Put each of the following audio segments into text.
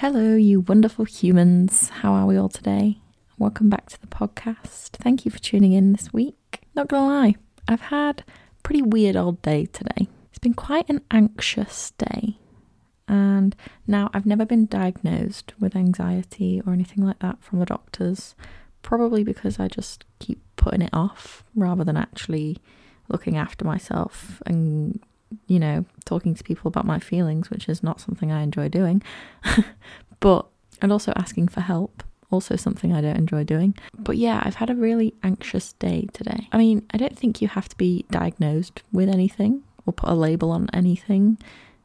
Hello, you wonderful humans. How are we all today? Welcome back to the podcast. Thank you for tuning in this week. Not gonna lie, I've had a pretty weird old day today. It's been quite an anxious day. And now I've never been diagnosed with anxiety or anything like that from the doctors, probably because I just keep putting it off rather than actually looking after myself and you know, talking to people about my feelings, which is not something I enjoy doing. but, and also asking for help, also something I don't enjoy doing. But yeah, I've had a really anxious day today. I mean, I don't think you have to be diagnosed with anything or put a label on anything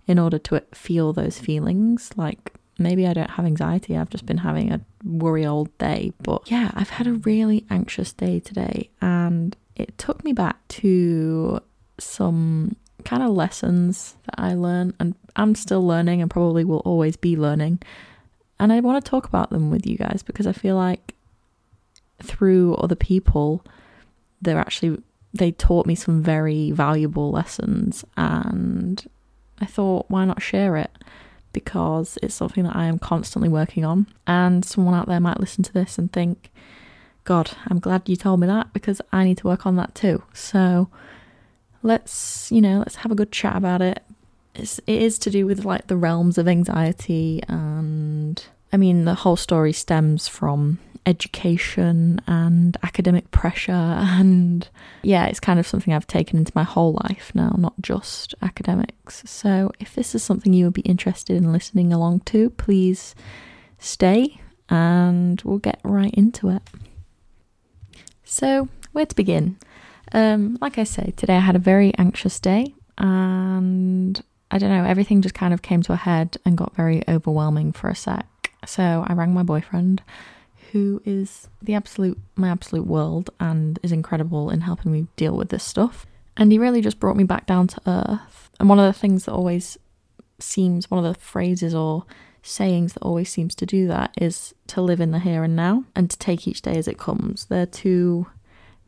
in order to feel those feelings. Like, maybe I don't have anxiety, I've just been having a worry old day. But yeah, I've had a really anxious day today, and it took me back to some kind of lessons that I learned and I'm still learning and probably will always be learning. And I want to talk about them with you guys because I feel like through other people, they're actually, they taught me some very valuable lessons. And I thought, why not share it? Because it's something that I am constantly working on. And someone out there might listen to this and think, God, I'm glad you told me that because I need to work on that too. So, let's, you know, let's have a good chat about it. It's, it is to do with like the realms of anxiety, and I mean, the whole story stems from education and academic pressure, and yeah, it's kind of something I've taken into my whole life now, not just academics. So, if this is something you would be interested in listening along to, please stay and we'll get right into it. So, where to begin? Um, like I say, today I had a very anxious day and I don't know, everything just kind of came to a head and got very overwhelming for a sec. So I rang my boyfriend, who is the absolute my absolute world and is incredible in helping me deal with this stuff. And he really just brought me back down to earth. And one of the things that always seems one of the phrases or sayings that always seems to do that is to live in the here and now and to take each day as it comes. They're two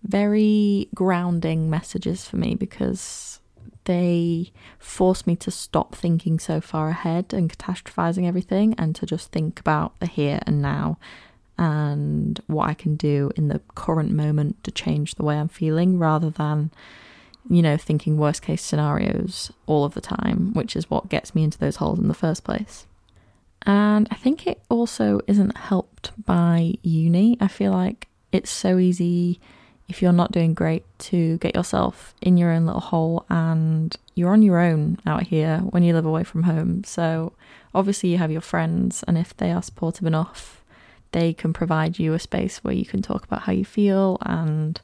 very grounding messages for me because they force me to stop thinking so far ahead and catastrophizing everything and to just think about the here and now and what I can do in the current moment to change the way I'm feeling rather than, you know, thinking worst case scenarios all of the time, which is what gets me into those holes in the first place. And I think it also isn't helped by uni. I feel like it's so easy if you're not doing great to get yourself in your own little hole and you're on your own out here when you live away from home. So obviously you have your friends and if they are supportive enough, they can provide you a space where you can talk about how you feel and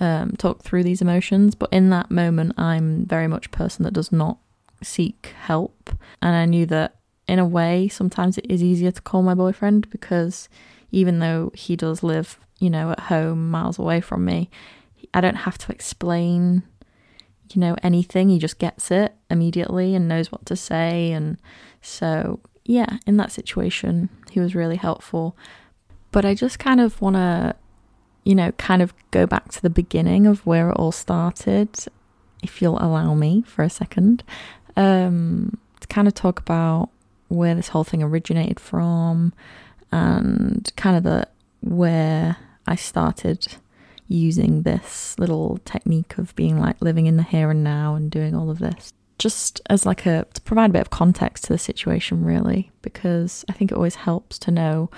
um, talk through these emotions. But in that moment, I'm very much a person that does not seek help. And I knew that in a way, sometimes it is easier to call my boyfriend because even though he does live you know, at home, miles away from me. I don't have to explain, you know, anything. He just gets it immediately and knows what to say. And so, yeah, in that situation, he was really helpful. But I just kind of want to, you know, kind of go back to the beginning of where it all started, if you'll allow me for a second, um, to kind of talk about where this whole thing originated from and kind of the where I started using this little technique of being like living in the here and now and doing all of this just as like a to provide a bit of context to the situation really because I think it always helps to know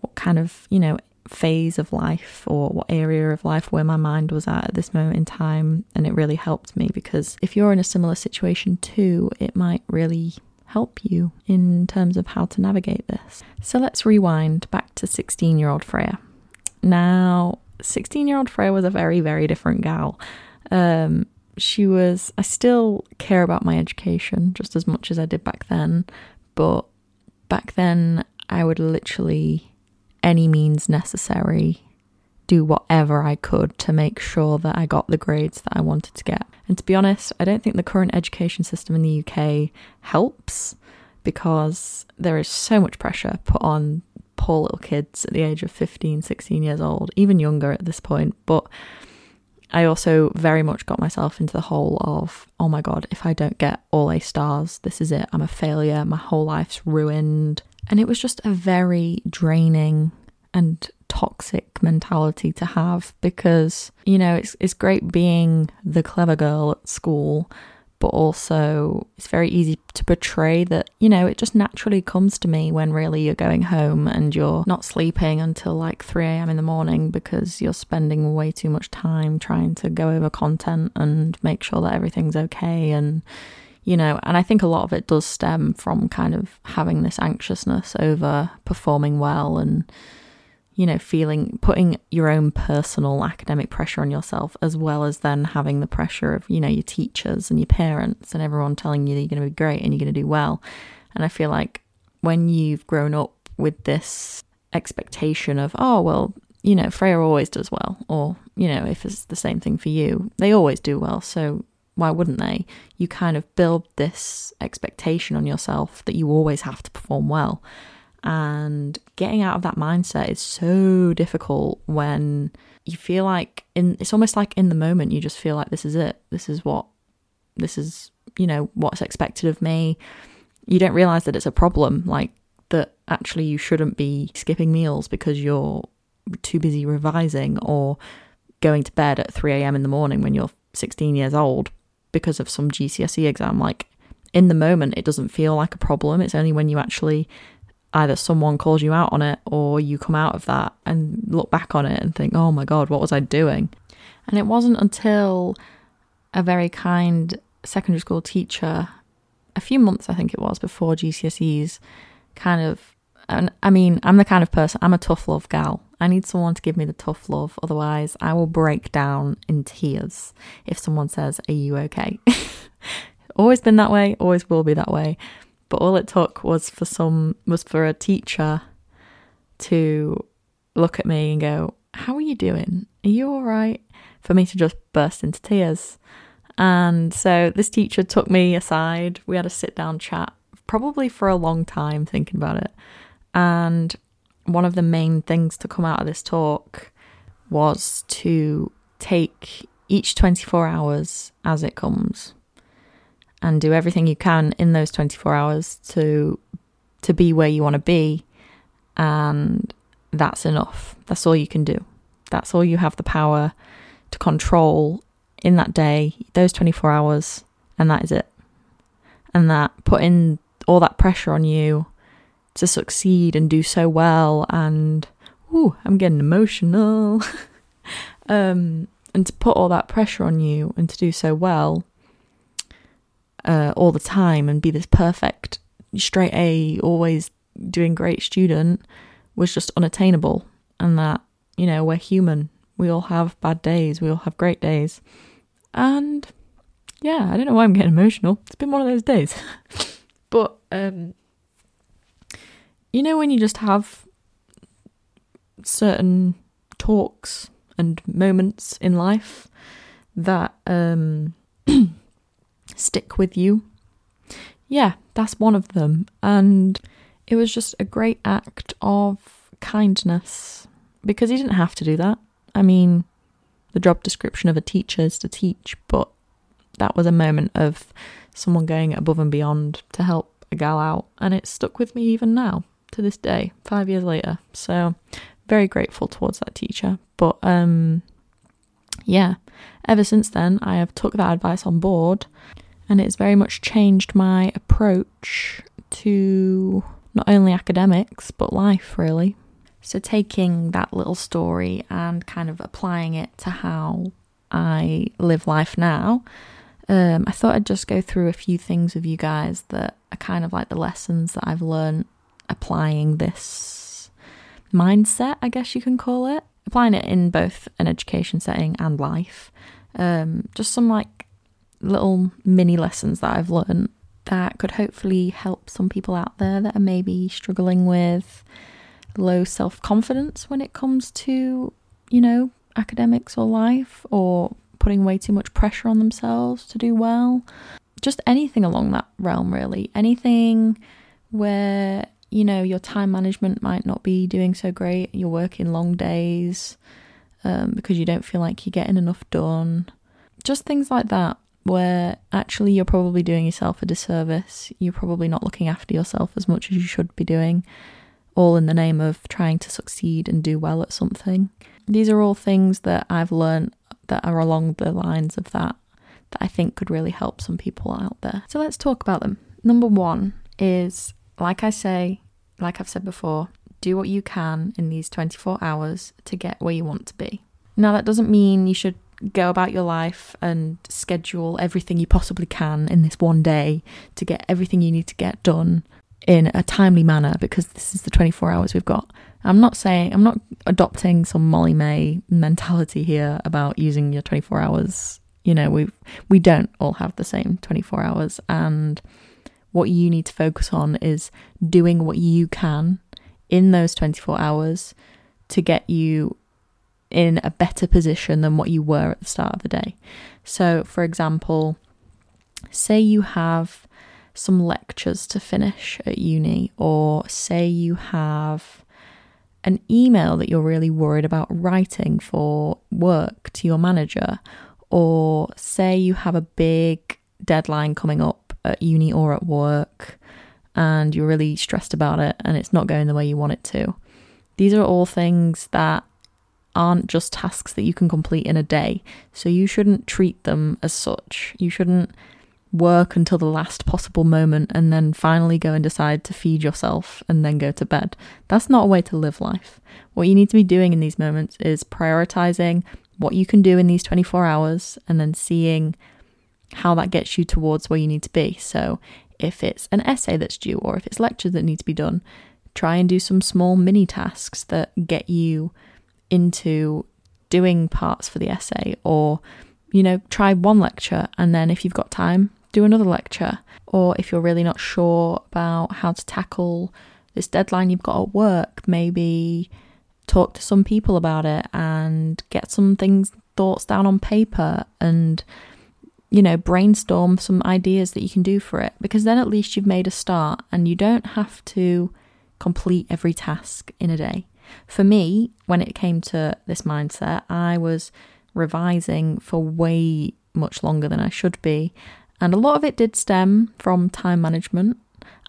what kind of, you know, phase of life or what area of life where my mind was at at this moment in time and it really helped me because if you're in a similar situation too, it might really help you in terms of how to navigate this. So let's rewind back to 16 year old Freya. Now, 16 year old Freya was a very, very different gal. Um, she was, I still care about my education just as much as I did back then, but back then I would literally, any means necessary, do whatever I could to make sure that I got the grades that I wanted to get. And to be honest, I don't think the current education system in the UK helps because there is so much pressure put on poor little kids at the age of 15, 16 years old, even younger at this point. But I also very much got myself into the hole of, oh my God, if I don't get all A stars, this is it. I'm a failure. My whole life's ruined. And it was just a very draining and toxic mentality to have because, you know, it's it's great being the clever girl at school, but also it's very easy to portray that, you know, it just naturally comes to me when really you're going home and you're not sleeping until like 3 a.m. in the morning because you're spending way too much time trying to go over content and make sure that everything's okay and you know, and I think a lot of it does stem from kind of having this anxiousness over performing well and, you know, feeling, putting your own personal academic pressure on yourself, as well as then having the pressure of, you know, your teachers and your parents and everyone telling you that you're going to be great and you're going to do well. And I feel like when you've grown up with this expectation of, oh, well, you know, Freya always does well, or, you know, if it's the same thing for you, they always do well. So why wouldn't they? You kind of build this expectation on yourself that you always have to perform well. And getting out of that mindset is so difficult when you feel like in it's almost like in the moment you just feel like this is it. This is what this is, you know, what's expected of me. You don't realize that it's a problem like that actually you shouldn't be skipping meals because you're too busy revising or going to bed at 3 a.m. in the morning when you're 16 years old because of some GCSE exam. Like in the moment, it doesn't feel like a problem. It's only when you actually either someone calls you out on it or you come out of that and look back on it and think, oh my God, what was I doing? And it wasn't until a very kind secondary school teacher, a few months I think it was before GCSEs, kind of, and I mean, I'm the kind of person, I'm a tough love gal. I need someone to give me the tough love. Otherwise, I will break down in tears if someone says, Are you okay? always been that way, always will be that way. But all it took was for some was for a teacher to look at me and go, How are you doing? Are you all right? For me to just burst into tears. And so this teacher took me aside. We had a sit down chat, probably for a long time, thinking about it. And one of the main things to come out of this talk was to take each 24 hours as it comes and do everything you can in those 24 hours to to be where you want to be and that's enough. That's all you can do. That's all you have the power to control in that day those 24 hours and that is it. And that putting all that pressure on you to succeed and do so well and ooh, I'm getting emotional. um, and to put all that pressure on you and to do so well uh, all the time and be this perfect straight A, always doing great student was just unattainable. And that, you know, we're human. We all have bad days, we all have great days. And yeah, I don't know why I'm getting emotional. It's been one of those days. but um you know, when you just have certain talks and moments in life that um, stick with you. Yeah, that's one of them. And it was just a great act of kindness because he didn't have to do that. I mean, the job description of a teacher is to teach, but that was a moment of someone going above and beyond to help a gal out, and it stuck with me even now to this day, five years later. So very grateful towards that teacher. But um yeah, ever since then I have took that advice on board and it's very much changed my approach to not only academics but life really. So taking that little story and kind of applying it to how I live life now, um, I thought I'd just go through a few things with you guys that are kind of like the lessons that I've learned applying this mindset, I guess you can call it, applying it in both an education setting and life. Um, just some like little mini lessons that I've learned that could hopefully help some people out there that are maybe struggling with low self confidence when it comes to, you know, academics or life or putting way too much pressure on themselves to do well. Just anything along that realm, really. Anything where you know, your time management might not be doing so great. You're working long days um, because you don't feel like you're getting enough done. Just things like that where actually you're probably doing yourself a disservice. You're probably not looking after yourself as much as you should be doing, all in the name of trying to succeed and do well at something. These are all things that I've learned that are along the lines of that that I think could really help some people out there. So let's talk about them. Number one is, like I say, like I've said before, do what you can in these 24 hours to get where you want to be. Now, that doesn't mean you should go about your life and schedule everything you possibly can in this one day to get everything you need to get done in a timely manner because this is the 24 hours we've got. I'm not saying, I'm not adopting some Molly-Mae mentality here about using your 24 hours. You know, we we don't all have the same 24 hours and what you need to focus on is doing what you can in those 24 hours to get you in a better position than what you were at the start of the day. So, for example, say you have some lectures to finish at uni, or say you have an email that you're really worried about writing for work to your manager, or say you have a big deadline coming up at uni or at work and you're really stressed about it and it's not going the way you want it to. These are all things that aren't just tasks that you can complete in a day. So you shouldn't treat them as such. You shouldn't work until the last possible moment and then finally go and decide to feed yourself and then go to bed. That's not a way to live life. What you need to be doing in these moments is prioritizing what you can do in these 24 hours and then seeing how that gets you towards where you need to be. So if it's an essay that's due or if it's lectures that need to be done, try and do some small mini tasks that get you into doing parts for the essay or you know try one lecture and then if you've got time do another lecture. Or if you're really not sure about how to tackle this deadline you've got at work maybe talk to some people about it and get some things thoughts down on paper and you know brainstorm some ideas that you can do for it. Because then at least you've made a start and you don't have to complete every task in a day for me, when it came to this mindset, I was revising for way much longer than I should be. And a lot of it did stem from time management.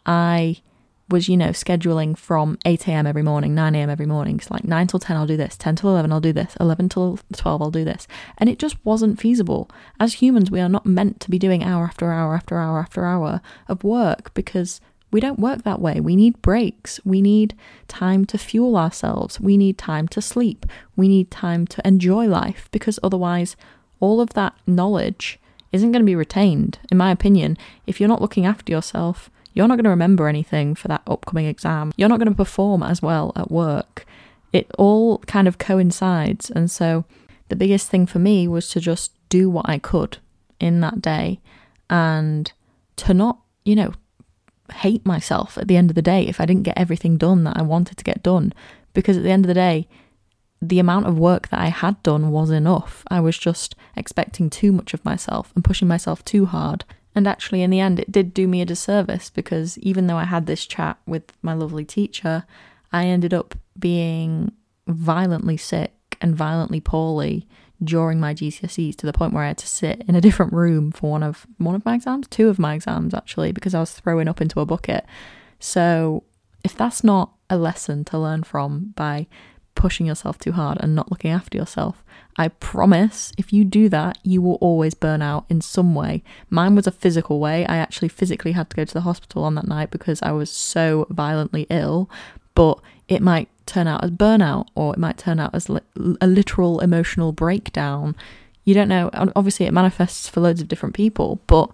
I was, you know, scheduling from 8 a.m. every morning, 9 a.m. every morning. It's like 9 till 10, I'll do this. 10 till 11, I'll do this. 11 till 12, I'll do this. And it just wasn't feasible. As humans, we are not meant to be doing hour after hour after hour after hour of work because we don't work that way. We need breaks. We need time to fuel ourselves. We need time to sleep. We need time to enjoy life because otherwise, all of that knowledge isn't going to be retained. In my opinion, if you're not looking after yourself, you're not going to remember anything for that upcoming exam. You're not going to perform as well at work. It all kind of coincides. And so, the biggest thing for me was to just do what I could in that day and to not, you know, hate myself at the end of the day if I didn't get everything done that I wanted to get done. Because at the end of the day, the amount of work that I had done was enough. I was just expecting too much of myself and pushing myself too hard. And actually, in the end, it did do me a disservice because even though I had this chat with my lovely teacher, I ended up being violently sick and violently poorly during my GCSEs to the point where I had to sit in a different room for one of one of my exams, two of my exams actually, because I was throwing up into a bucket. So if that's not a lesson to learn from by pushing yourself too hard and not looking after yourself, I promise if you do that, you will always burn out in some way. Mine was a physical way. I actually physically had to go to the hospital on that night because I was so violently ill, but it might turn out as burnout or it might turn out as li- a literal emotional breakdown. You don't know. Obviously, it manifests for loads of different people, but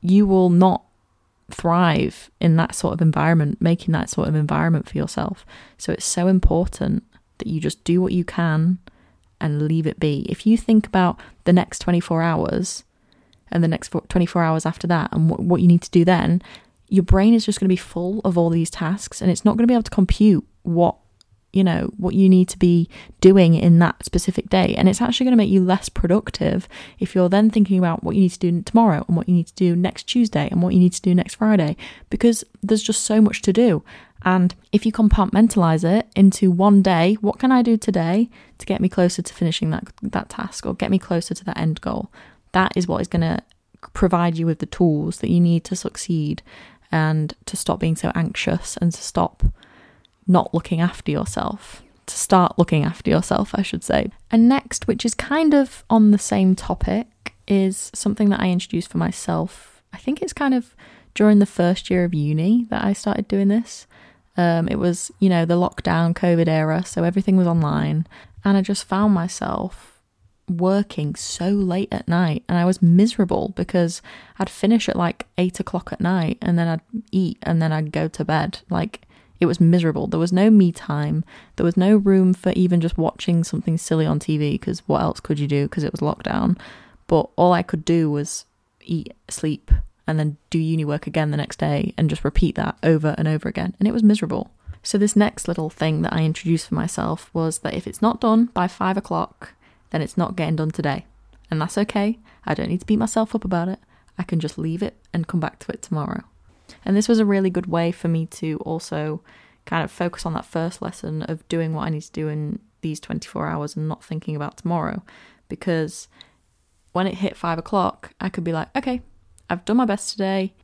you will not thrive in that sort of environment, making that sort of environment for yourself. So it's so important that you just do what you can and leave it be. If you think about the next 24 hours and the next 24 hours after that and what, what you need to do then, your brain is just going to be full of all these tasks and it's not going to be able to compute what you know what you need to be doing in that specific day. And it's actually going to make you less productive if you're then thinking about what you need to do tomorrow and what you need to do next Tuesday and what you need to do next Friday because there's just so much to do. And if you compartmentalize it into one day what can I do today to get me closer to finishing that that task or get me closer to that end goal? That is what is going to provide you with the tools that you need to succeed and to stop being so anxious and to stop not looking after yourself. To start looking after yourself, I should say. And next, which is kind of on the same topic, is something that I introduced for myself. I think it's kind of during the first year of uni that I started doing this. Um, it was, you know, the lockdown COVID era, so everything was online. And I just found myself working so late at night and I was miserable because I'd finish at like eight o'clock at night and then I'd eat and then I'd go to bed. Like it was miserable. There was no me time. There was no room for even just watching something silly on TV because what else could you do because it was lockdown? But all I could do was eat, sleep, and then do uni work again the next day and just repeat that over and over again. And it was miserable. So, this next little thing that I introduced for myself was that if it's not done by five o'clock, then it's not getting done today. And that's okay. I don't need to beat myself up about it. I can just leave it and come back to it tomorrow. And this was a really good way for me to also kind of focus on that first lesson of doing what I need to do in these 24 hours and not thinking about tomorrow. Because when it hit five o'clock, I could be like, okay, I've done my best today.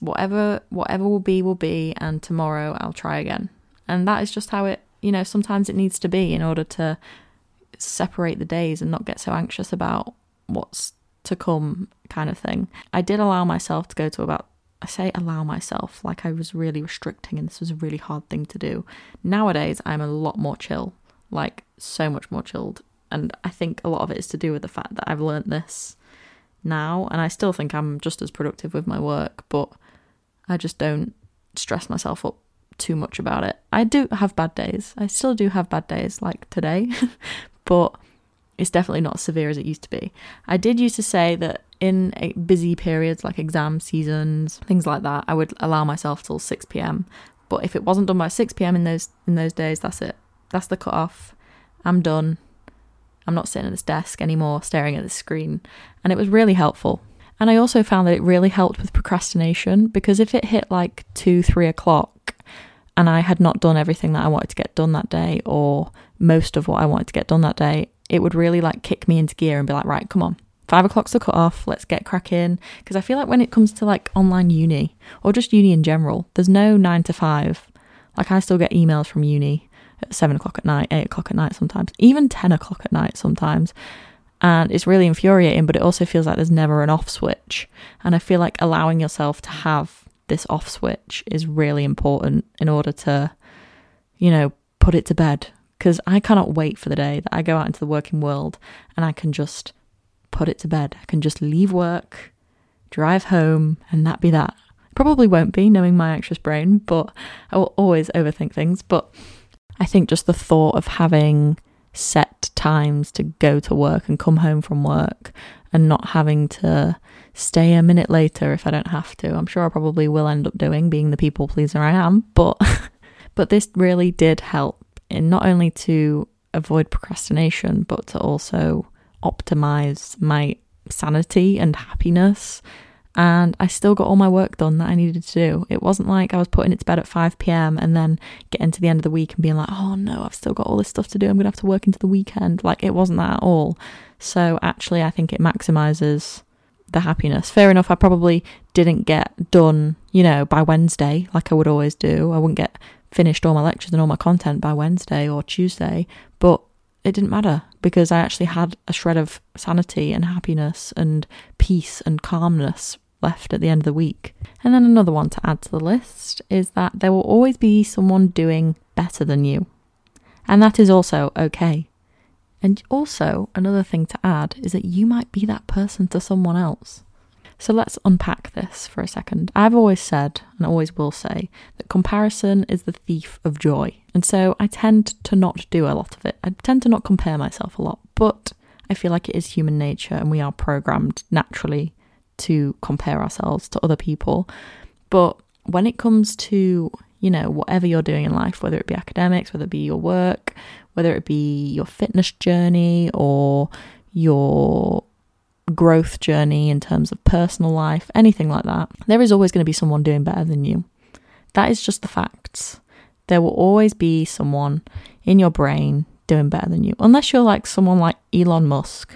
Whatever whatever will be will be, and tomorrow I'll try again. And that is just how it, you know, sometimes it needs to be in order to separate the days and not get so anxious about what's to come, kind of thing. I did allow myself to go to about I say allow myself like I was really restricting and this was a really hard thing to do. Nowadays, I'm a lot more chill, like so much more chilled. And I think a lot of it is to do with the fact that I've learnt this now. And I still think I'm just as productive with my work, but I just don't stress myself up too much about it. I do have bad days. I still do have bad days like today, but it's definitely not as severe as it used to be. I did used to say that in busy periods like exam seasons, things like that, I would allow myself till 6 p.m. But if it wasn't done by 6 p.m. in those in those days, that's it. That's the cut off. I'm done. I'm not sitting at this desk anymore staring at the screen. And it was really helpful. And I also found that it really helped with procrastination because if it hit like two, three o'clock and I had not done everything that I wanted to get done that day or most of what I wanted to get done that day, it would really like kick me into gear and be like, right, come on, five o'clock's the cut off, let's get cracking. Because I feel like when it comes to like online uni or just uni in general, there's no nine to five. Like I still get emails from uni at seven o'clock at night, eight o'clock at night sometimes, even 10 o'clock at night sometimes. And it's really infuriating, but it also feels like there's never an off switch. And I feel like allowing yourself to have this off switch is really important in order to, you know, put it to bed because I cannot wait for the day that I go out into the working world and I can just put it to bed. I can just leave work, drive home, and that be that. Probably won't be, knowing my anxious brain, but I will always overthink things. But I think just the thought of having set times to go to work and come home from work and not having to stay a minute later if I don't have to. I'm sure I probably will end up doing being the people pleaser I am, but but this really did help in not only to avoid procrastination, but to also optimize my sanity and happiness. And I still got all my work done that I needed to do. It wasn't like I was putting it to bed at 5 pm and then getting to the end of the week and being like, oh no, I've still got all this stuff to do. I'm going to have to work into the weekend. Like, it wasn't that at all. So, actually, I think it maximizes the happiness. Fair enough, I probably didn't get done, you know, by Wednesday like I would always do. I wouldn't get finished all my lectures and all my content by Wednesday or Tuesday, but it didn't matter because I actually had a shred of sanity and happiness and peace and calmness left at the end of the week. And then another one to add to the list is that there will always be someone doing better than you. And that is also okay. And also, another thing to add is that you might be that person to someone else. So let's unpack this for a second. I've always said, and always will say, that comparison is the thief of joy. And so I tend to not do a lot of it. I tend to not compare myself a lot, but I feel like it is human nature and we are programmed naturally to compare ourselves to other people. But when it comes to, you know, whatever you're doing in life, whether it be academics, whether it be your work, whether it be your fitness journey or your growth journey in terms of personal life, anything like that, there is always going to be someone doing better than you. That is just the facts. There will always be someone in your brain doing better than you, unless you're like someone like Elon Musk,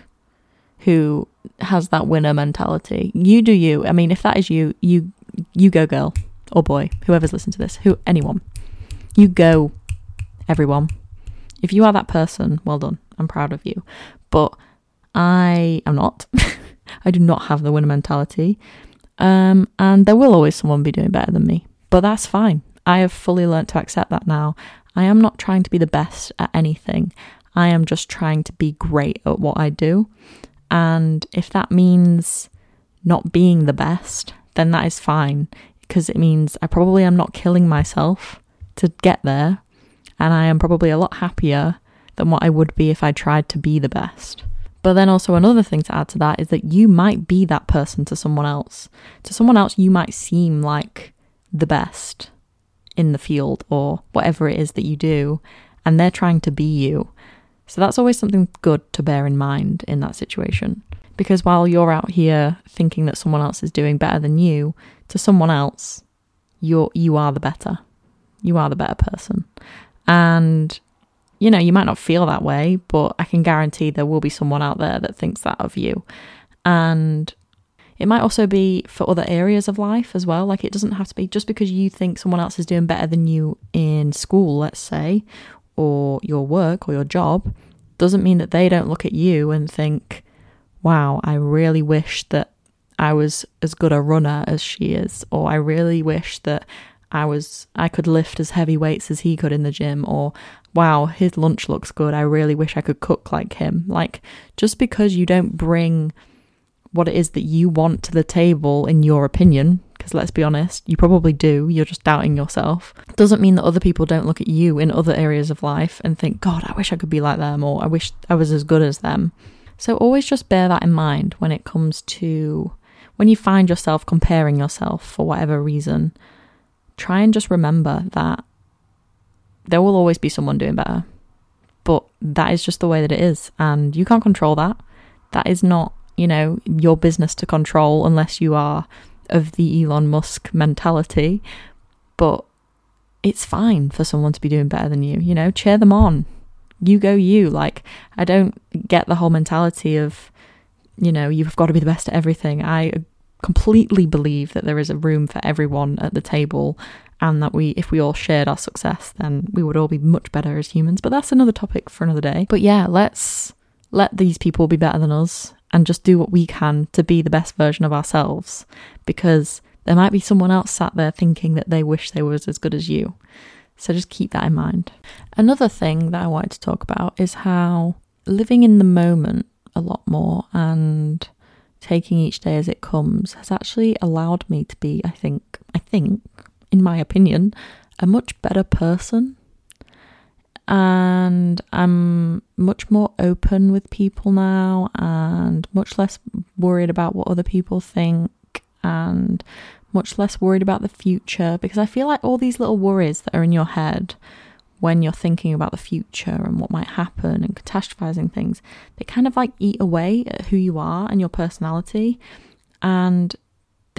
who has that winner mentality. You do you. I mean, if that is you, you you go girl or boy, whoever's listened to this, who anyone. You go everyone. If you are that person, well done. I'm proud of you. But I am not. I do not have the winner mentality. Um, and there will always someone be doing better than me. But that's fine. I have fully learnt to accept that now. I am not trying to be the best at anything. I am just trying to be great at what I do. And if that means not being the best, then that is fine because it means I probably am not killing myself to get there. And I am probably a lot happier than what I would be if I tried to be the best. But then also another thing to add to that is that you might be that person to someone else. To someone else, you might seem like the best in the field or whatever it is that you do, and they're trying to be you. So that's always something good to bear in mind in that situation. Because while you're out here thinking that someone else is doing better than you, to someone else, you're you are the better. You are the better person. And you know, you might not feel that way, but I can guarantee there will be someone out there that thinks that of you. And it might also be for other areas of life as well. Like it doesn't have to be just because you think someone else is doing better than you in school, let's say, or your work or your job, doesn't mean that they don't look at you and think, wow, I really wish that I was as good a runner as she is, or I really wish that I was I could lift as heavy weights as he could in the gym or wow his lunch looks good I really wish I could cook like him like just because you don't bring what it is that you want to the table in your opinion, because let's be honest, you probably do, you're just doubting yourself, doesn't mean that other people don't look at you in other areas of life and think, God, I wish I could be like them, or I wish I was as good as them. So always just bear that in mind when it comes to when you find yourself comparing yourself for whatever reason. Try and just remember that there will always be someone doing better. But that is just the way that it is, and you can't control that. That is not you know, your business to control unless you are of the Elon Musk mentality. But it's fine for someone to be doing better than you, you know, cheer them on. You go you. Like, I don't get the whole mentality of, you know, you've got to be the best at everything. I completely believe that there is a room for everyone at the table and that we if we all shared our success then we would all be much better as humans but that's another topic for another day but yeah let's let these people be better than us and just do what we can to be the best version of ourselves because there might be someone else sat there thinking that they wish they was as good as you. So just keep that in mind. Another thing that I wanted to talk about is how living in the moment a lot more and taking each day as it comes has actually allowed me to be, I think, I think, in my opinion, a much better person and I'm much more open with people now and much less worried about what other people think and much less worried about the future because I feel like all these little worries that are in your head when you're thinking about the future and what might happen and catastrophizing things, they kind of like eat away at who you are and your personality. And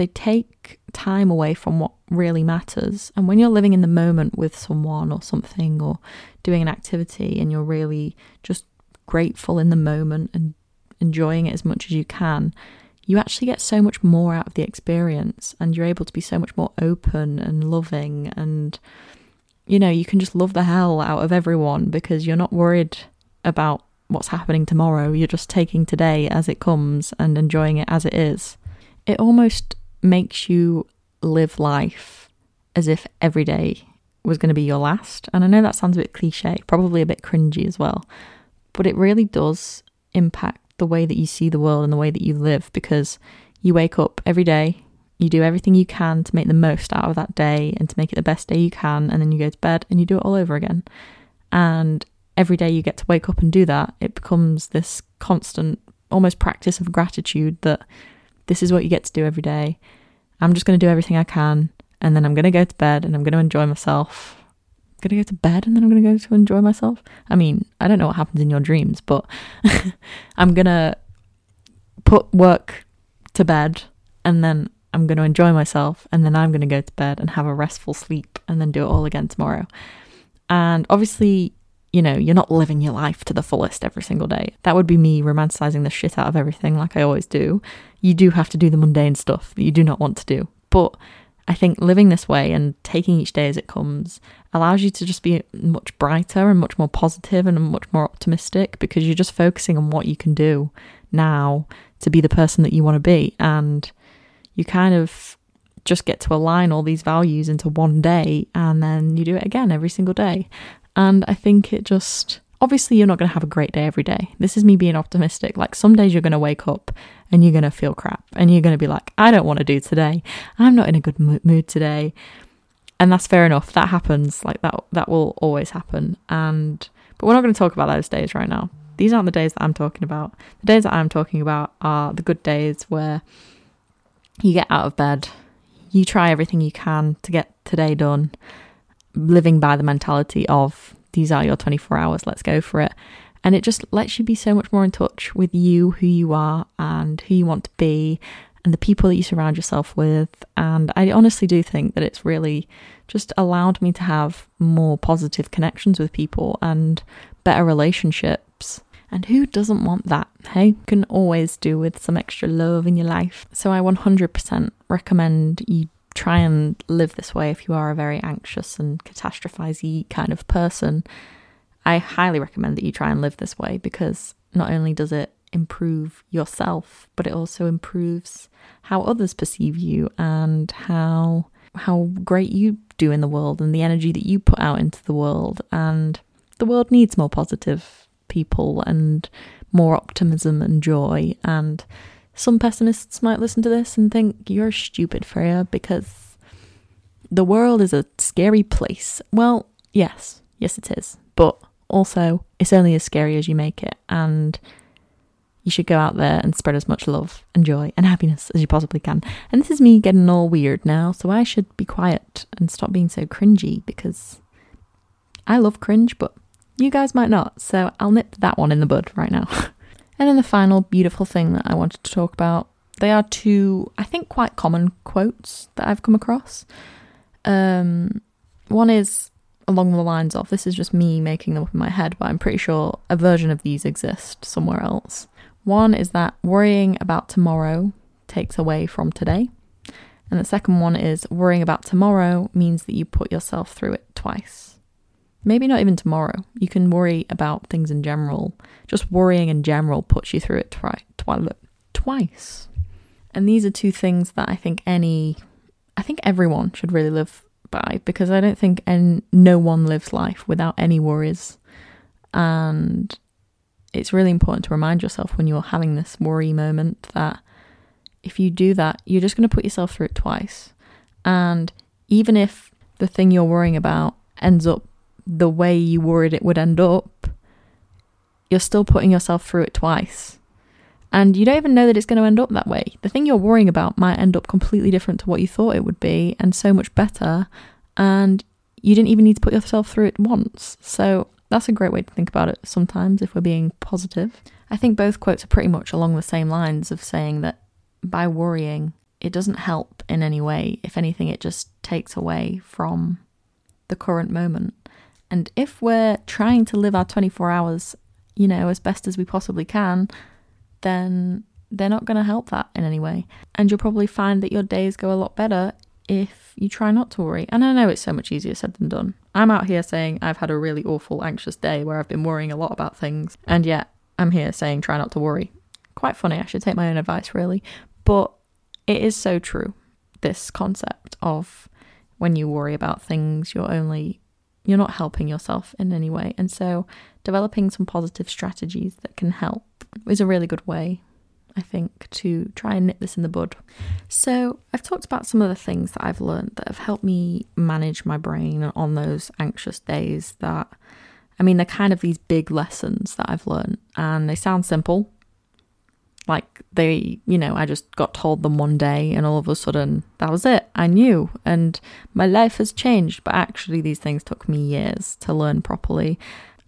they take time away from what really matters. And when you're living in the moment with someone or something or doing an activity and you're really just grateful in the moment and enjoying it as much as you can, you actually get so much more out of the experience and you're able to be so much more open and loving and you know, you can just love the hell out of everyone because you're not worried about what's happening tomorrow. You're just taking today as it comes and enjoying it as it is. It almost makes you live life as if every day was going to be your last. And I know that sounds a bit cliche, probably a bit cringy as well, but it really does impact the way that you see the world and the way that you live because you wake up every day, you do everything you can to make the most out of that day and to make it the best day you can, and then you go to bed and you do it all over again. And every day you get to wake up and do that, it becomes this constant, almost practice of gratitude that this is what you get to do every day. I'm just going to do everything I can, and then I'm going to go to bed and I'm going to enjoy myself. I'm going to go to bed and then I'm going to go to enjoy myself. I mean, I don't know what happens in your dreams, but I'm going to put work to bed and then I'm going to enjoy myself and then I'm going to go to bed and have a restful sleep and then do it all again tomorrow. And obviously, you know, you're not living your life to the fullest every single day. That would be me romanticizing the shit out of everything like I always do. You do have to do the mundane stuff that you do not want to do. But I think living this way and taking each day as it comes allows you to just be much brighter and much more positive and much more optimistic because you're just focusing on what you can do now to be the person that you want to be. And you kind of just get to align all these values into one day and then you do it again every single day. And I think it just obviously you're not going to have a great day every day. This is me being optimistic. Like some days you're going to wake up and you're going to feel crap and you're going to be like, I don't want to do today. I'm not in a good mood today. And that's fair enough. That happens. Like that that will always happen. And but we're not going to talk about those days right now. These aren't the days that I'm talking about. The days that I'm talking about are the good days where you get out of bed, you try everything you can to get today done, living by the mentality of these are your 24 hours, let's go for it. And it just lets you be so much more in touch with you, who you are, and who you want to be, and the people that you surround yourself with. And I honestly do think that it's really just allowed me to have more positive connections with people and better relationships. And who doesn't want that? Hey, you can always do with some extra love in your life. So I 100% recommend you try and live this way if you are a very anxious and catastrophizy kind of person. I highly recommend that you try and live this way because not only does it improve yourself, but it also improves how others perceive you and how how great you do in the world and the energy that you put out into the world and the world needs more positive people and more optimism and joy and some pessimists might listen to this and think you're stupid, Freya, because the world is a scary place. Well, yes, yes, it is. But also, it's only as scary as you make it. And you should go out there and spread as much love and joy and happiness as you possibly can. And this is me getting all weird now, so I should be quiet and stop being so cringy because I love cringe, but you guys might not. So I'll nip that one in the bud right now. And then the final beautiful thing that I wanted to talk about, they are two, I think, quite common quotes that I've come across. Um, one is along the lines of this is just me making them up in my head, but I'm pretty sure a version of these exists somewhere else. One is that worrying about tomorrow takes away from today. And the second one is worrying about tomorrow means that you put yourself through it twice. Maybe not even tomorrow. You can worry about things in general. Just worrying in general puts you through it twi- twi- twice. And these are two things that I think any, I think everyone should really live by because I don't think and no one lives life without any worries. And it's really important to remind yourself when you're having this worry moment that if you do that, you're just going to put yourself through it twice. And even if the thing you're worrying about ends up the way you worried it would end up, you're still putting yourself through it twice. And you don't even know that it's going to end up that way. The thing you're worrying about might end up completely different to what you thought it would be and so much better. And you didn't even need to put yourself through it once. So that's a great way to think about it sometimes if we're being positive. I think both quotes are pretty much along the same lines of saying that by worrying, it doesn't help in any way. If anything, it just takes away from the current moment. And if we're trying to live our 24 hours, you know, as best as we possibly can, then they're not going to help that in any way. And you'll probably find that your days go a lot better if you try not to worry. And I know it's so much easier said than done. I'm out here saying I've had a really awful, anxious day where I've been worrying a lot about things, and yet I'm here saying try not to worry. Quite funny, I should take my own advice, really. But it is so true, this concept of when you worry about things, you're only you're not helping yourself in any way. And so, developing some positive strategies that can help is a really good way, I think, to try and nip this in the bud. So, I've talked about some of the things that I've learned that have helped me manage my brain on those anxious days that I mean, they're kind of these big lessons that I've learned, and they sound simple, like they, you know, I just got told them one day and all of a sudden that was it. I knew and my life has changed. But actually, these things took me years to learn properly.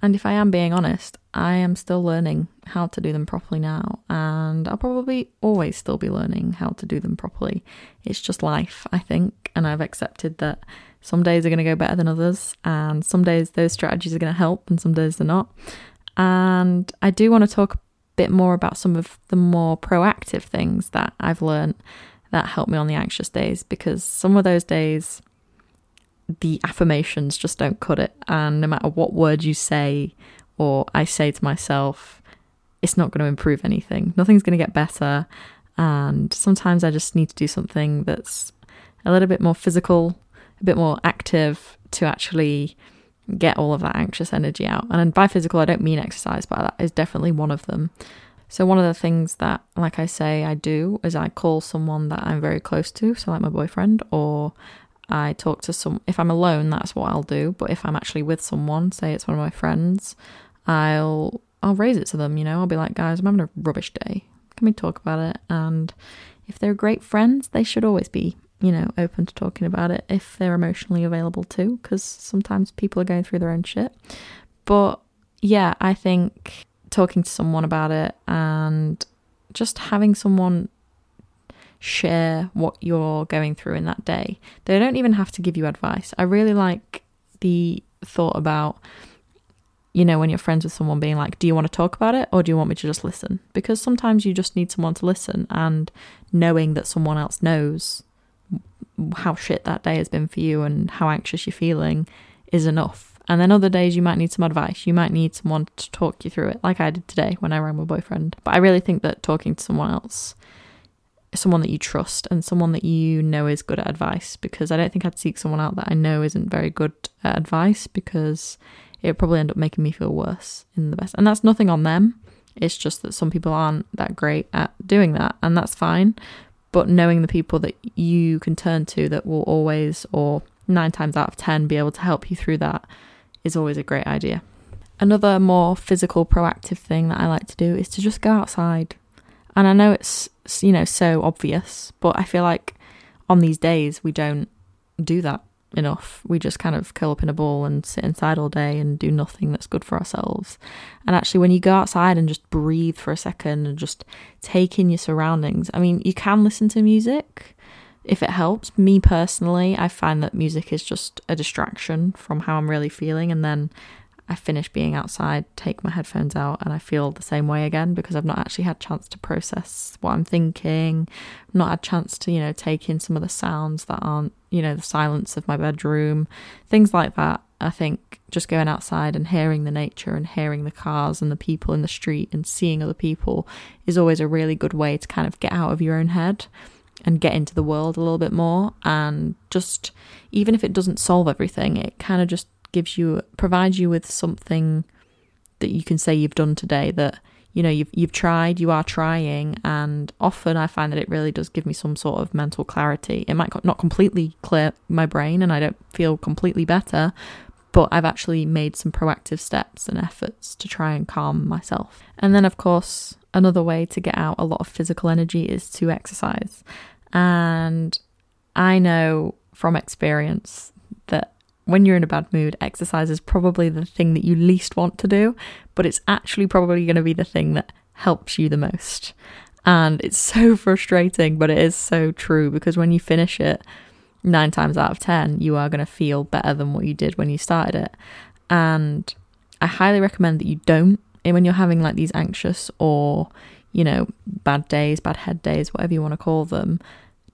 And if I am being honest, I am still learning how to do them properly now. And I'll probably always still be learning how to do them properly. It's just life, I think. And I've accepted that Some days are going to go better than others, and some days those strategies are going to help, and some days they're not. And I do want to talk bit more about some of the more proactive things that I've learned that help me on the anxious days because some of those days the affirmations just don't cut it. And no matter what word you say or I say to myself, it's not going to improve anything. Nothing's going to get better. And sometimes I just need to do something that's a little bit more physical, a bit more active to actually get all of that anxious energy out. And by physical, I don't mean exercise, but that is definitely one of them. So, one of the things that, like I say, I do is I call someone that I'm very close to, so like my boyfriend, or I talk to some. If I'm alone, that's what I'll do. But if I'm actually with someone, say it's one of my friends, I'll I'll raise it to them. You know, I'll be like, guys, I'm having a rubbish day. Can we talk about it? And if they're great friends, they should always be, you know, open to talking about it if they're emotionally available too. Because sometimes people are going through their own shit. But yeah, I think talking to someone about it and just having someone share what you're going through in that day. They don't even have to give you advice. I really like the thought about, you know, when you're friends with someone being like, do you want to talk about it or do you want me to just listen? Because sometimes you just need someone to listen and knowing that someone else knows how shit that day has been for you and how anxious you're feeling is enough. And then other days you might need some advice. You might need someone to talk you through it, like I did today when I rang my boyfriend. But I really think that talking to someone else someone that you trust and someone that you know is good at advice because I don't think I'd seek someone out that I know isn't very good at advice because it would probably end up making me feel worse in the best. And that's nothing on them. It's just that some people aren't that great at doing that and that's fine. But knowing the people that you can turn to that will always or 9 times out of 10 be able to help you through that is always a great idea. Another more physical proactive thing that I like to do is to just go outside and I know it's, you know, so obvious, but I feel like on these days we don't do that enough. We just kind of curl up in a ball and sit inside all day and do nothing that's good for ourselves. And actually, when you go outside and just breathe for a second and just take in your surroundings, I mean, you can listen to music if it helps. Me personally, I find that music is just a distraction from how I'm really feeling. And then I finish being outside, take my headphones out, and I feel the same way again because I've not actually had chance to process what I'm thinking, not had chance to, you know, take in some of the sounds that aren't, you know, the silence of my bedroom, things like that. I think just going outside and hearing the nature and hearing the cars and the people in the street and seeing other people is always a really good way to kind of get out of your own head and get into the world a little bit more and just even if it doesn't solve everything it kind of just gives you provides you with something that you can say you've done today that you know you've you've tried you are trying and often i find that it really does give me some sort of mental clarity. It might not completely clear my brain and i don't feel completely better but i've actually made some proactive steps and efforts to try and calm myself. And then of course another way to get out a lot of physical energy is to exercise. And i know from experience when you're in a bad mood, exercise is probably the thing that you least want to do, but it's actually probably going to be the thing that helps you the most. And it's so frustrating, but it is so true because when you finish it, nine times out of 10, you are going to feel better than what you did when you started it. And I highly recommend that you don't, eh, when you're having like these anxious or, you know, bad days, bad head days, whatever you want to call them,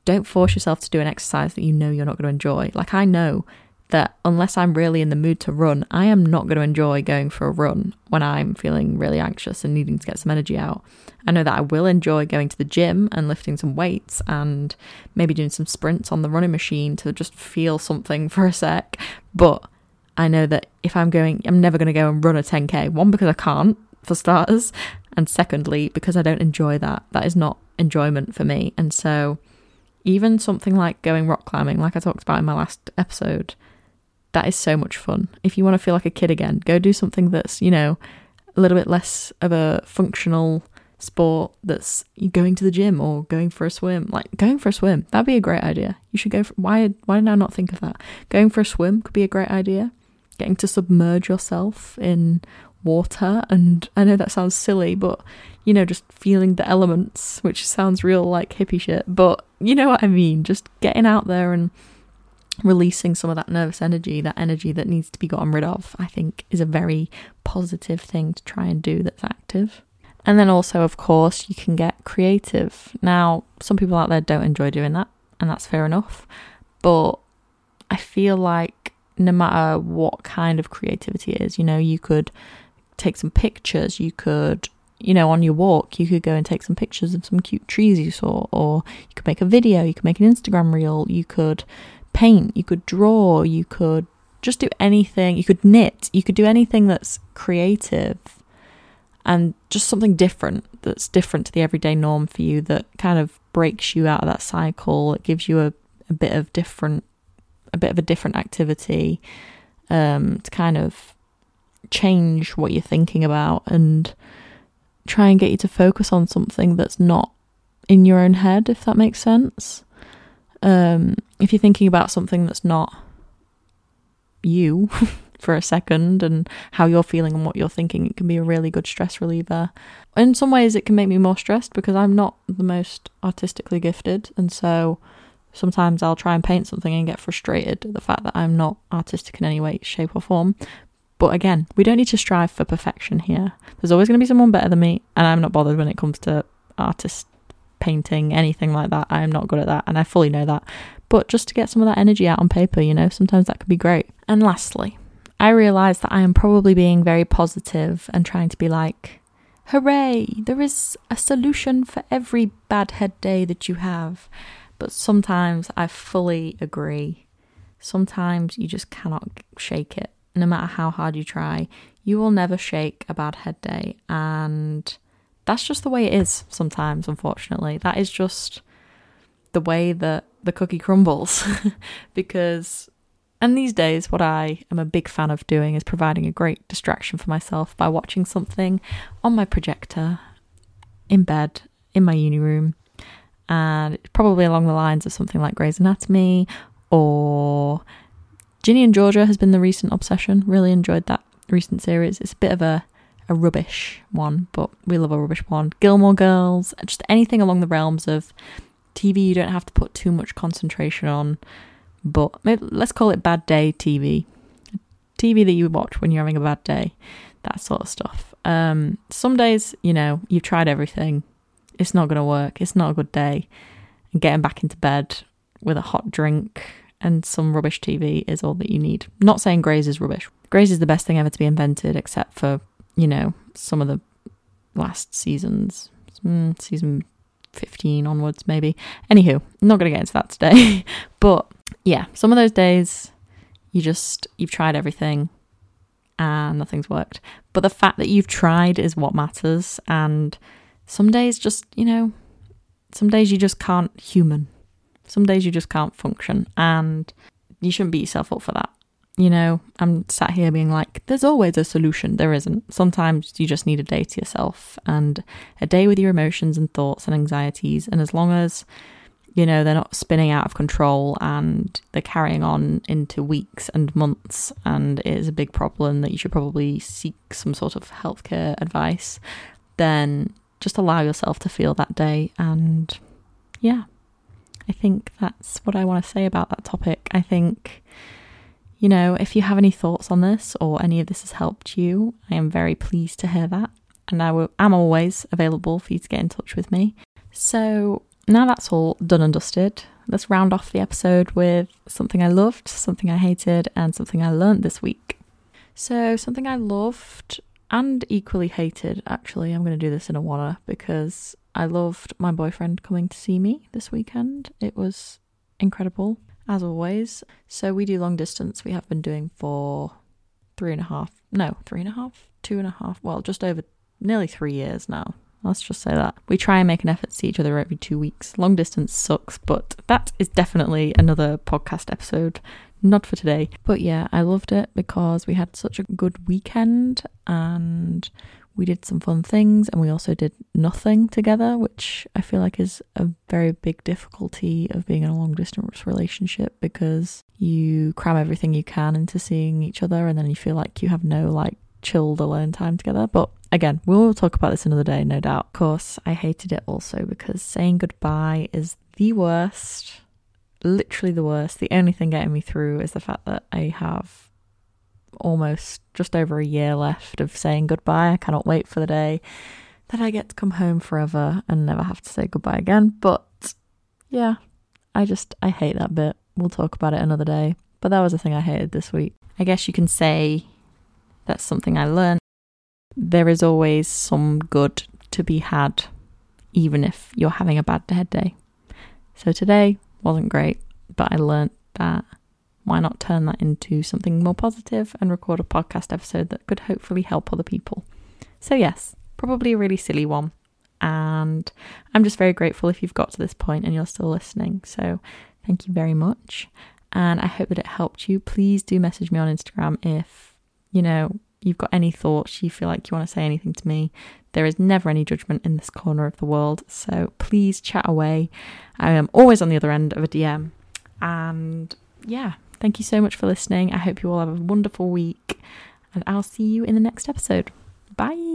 don't force yourself to do an exercise that you know you're not going to enjoy. Like, I know that unless I'm really in the mood to run, I am not going to enjoy going for a run when I'm feeling really anxious and needing to get some energy out. I know that I will enjoy going to the gym and lifting some weights and maybe doing some sprints on the running machine to just feel something for a sec. But I know that if I'm going, I'm never going to go and run a 10k. One, because I can't, for starters. And secondly, because I don't enjoy that. That is not enjoyment for me. And so, even something like going rock climbing, like I talked about in my last episode, that is so much fun. If you want to feel like a kid again, go do something that's, you know, a little bit less of a functional sport that's going to the gym or going for a swim. Like going for a swim, that'd be a great idea. You should go for why why did I not think of that? Going for a swim could be a great idea. Getting to submerge yourself in water and I know that sounds silly, but you know, just feeling the elements, which sounds real like hippie shit, but you know what I mean. Just getting out there and releasing some of that nervous energy, that energy that needs to be gotten rid of, I think is a very positive thing to try and do that's active. And then also, of course, you can get creative. Now, some people out there don't enjoy doing that, and that's fair enough. But I feel like no matter what kind of creativity is, you know, you could take some pictures, you could, you know, on your walk, you could go and take some pictures of some cute trees you saw, or you could make a video, you could make an Instagram reel, you could paint, you could draw, you could just do anything, you could knit, you could do anything that's creative and just something different that's different to the everyday norm for you that kind of breaks you out of that cycle. It gives you a, a bit of different, a bit of a different activity um, to kind of change what you're thinking about and try and get you to focus on something that's not in your own head, if that makes sense. Um, if you're thinking about something that's not you for a second and how you're feeling and what you're thinking, it can be a really good stress reliever. In some ways, it can make me more stressed because I'm not the most artistically gifted, and so sometimes I'll try and paint something and get frustrated at the fact that I'm not artistic in any way, shape, or form. But again, we don't need to strive for perfection here. There's always going to be someone better than me, and I'm not bothered when it comes to artist painting, anything like that. I am not good at that, and I fully know that. But just to get some of that energy out on paper, you know, sometimes that could be great. And lastly, I realize that I am probably being very positive and trying to be like, hooray, there is a solution for every bad head day that you have. But sometimes I fully agree. Sometimes you just cannot shake it. No matter how hard you try, you will never shake a bad head day. And that's just the way it is sometimes, unfortunately. That is just the way that the cookie crumbles. because, and these days, what I am a big fan of doing is providing a great distraction for myself by watching something on my projector, in bed, in my uni room. And probably along the lines of something like Grey's Anatomy or Ginny and Georgia has been the recent obsession. Really enjoyed that recent series. It's a bit of a a rubbish one, but we love a rubbish one. Gilmore Girls, just anything along the realms of TV you don't have to put too much concentration on, but let's call it bad day TV. TV that you watch when you're having a bad day, that sort of stuff. Um, some days, you know, you've tried everything, it's not going to work, it's not a good day, and getting back into bed with a hot drink and some rubbish TV is all that you need. Not saying Grey's is rubbish. Grey's is the best thing ever to be invented, except for you know, some of the last seasons, mm, season 15 onwards, maybe. Anywho, I'm not going to get into that today. but yeah, some of those days you just, you've tried everything and nothing's worked. But the fact that you've tried is what matters. And some days just, you know, some days you just can't human. Some days you just can't function. And you shouldn't beat yourself up for that you know, I'm sat here being like, there's always a solution. There isn't. Sometimes you just need a day to yourself and a day with your emotions and thoughts and anxieties. And as long as, you know, they're not spinning out of control and they're carrying on into weeks and months and it is a big problem that you should probably seek some sort of healthcare advice, then just allow yourself to feel that day. And yeah, I think that's what I want to say about that topic. I think you know, if you have any thoughts on this or any of this has helped you, I am very pleased to hear that. And I am always available for you to get in touch with me. So now that's all done and dusted, let's round off the episode with something I loved, something I hated, and something I learned this week. So, something I loved and equally hated, actually, I'm going to do this in a one because I loved my boyfriend coming to see me this weekend. It was incredible as always. So we do long distance. We have been doing for three and a half, no, three and a half, two and a half, well, just over nearly three years now. Let's just say that. We try and make an effort to see each other every two weeks. Long distance sucks, but that is definitely another podcast episode. Not for today. But yeah, I loved it because we had such a good weekend and we did some fun things and we also did nothing together, which I feel like is a very big difficulty of being in a long distance relationship because you cram everything you can into seeing each other and then you feel like you have no like chilled alone time together. But again, we'll talk about this another day, no doubt. Of course, I hated it also because saying goodbye is the worst. literally the worst. The only thing getting me through is the fact that I have almost just over a year left of saying goodbye. I cannot wait for the day that I get to come home forever and never have to say goodbye again. But yeah, I just, I hate that bit. We'll talk about it another day. But that was the thing I hated this week. I guess you can say that's something I learned. There is always some good to be had, even if you're having a bad head day. So today wasn't great, but I learned that why not turn that into something more positive and record a podcast episode that could hopefully help other people? So, yes, probably a really silly one. And I'm just very grateful if you've got to this point and you're still listening. So, thank you very much. And I hope that it helped you. Please do message me on Instagram if, you know, you've got any thoughts, you feel like you want to say anything to me. There is never any judgment in this corner of the world. So please chat away. I am always on the other end of a DM. And yeah, Thank you so much for listening. I hope you all have a wonderful week, and I'll see you in the next episode. Bye.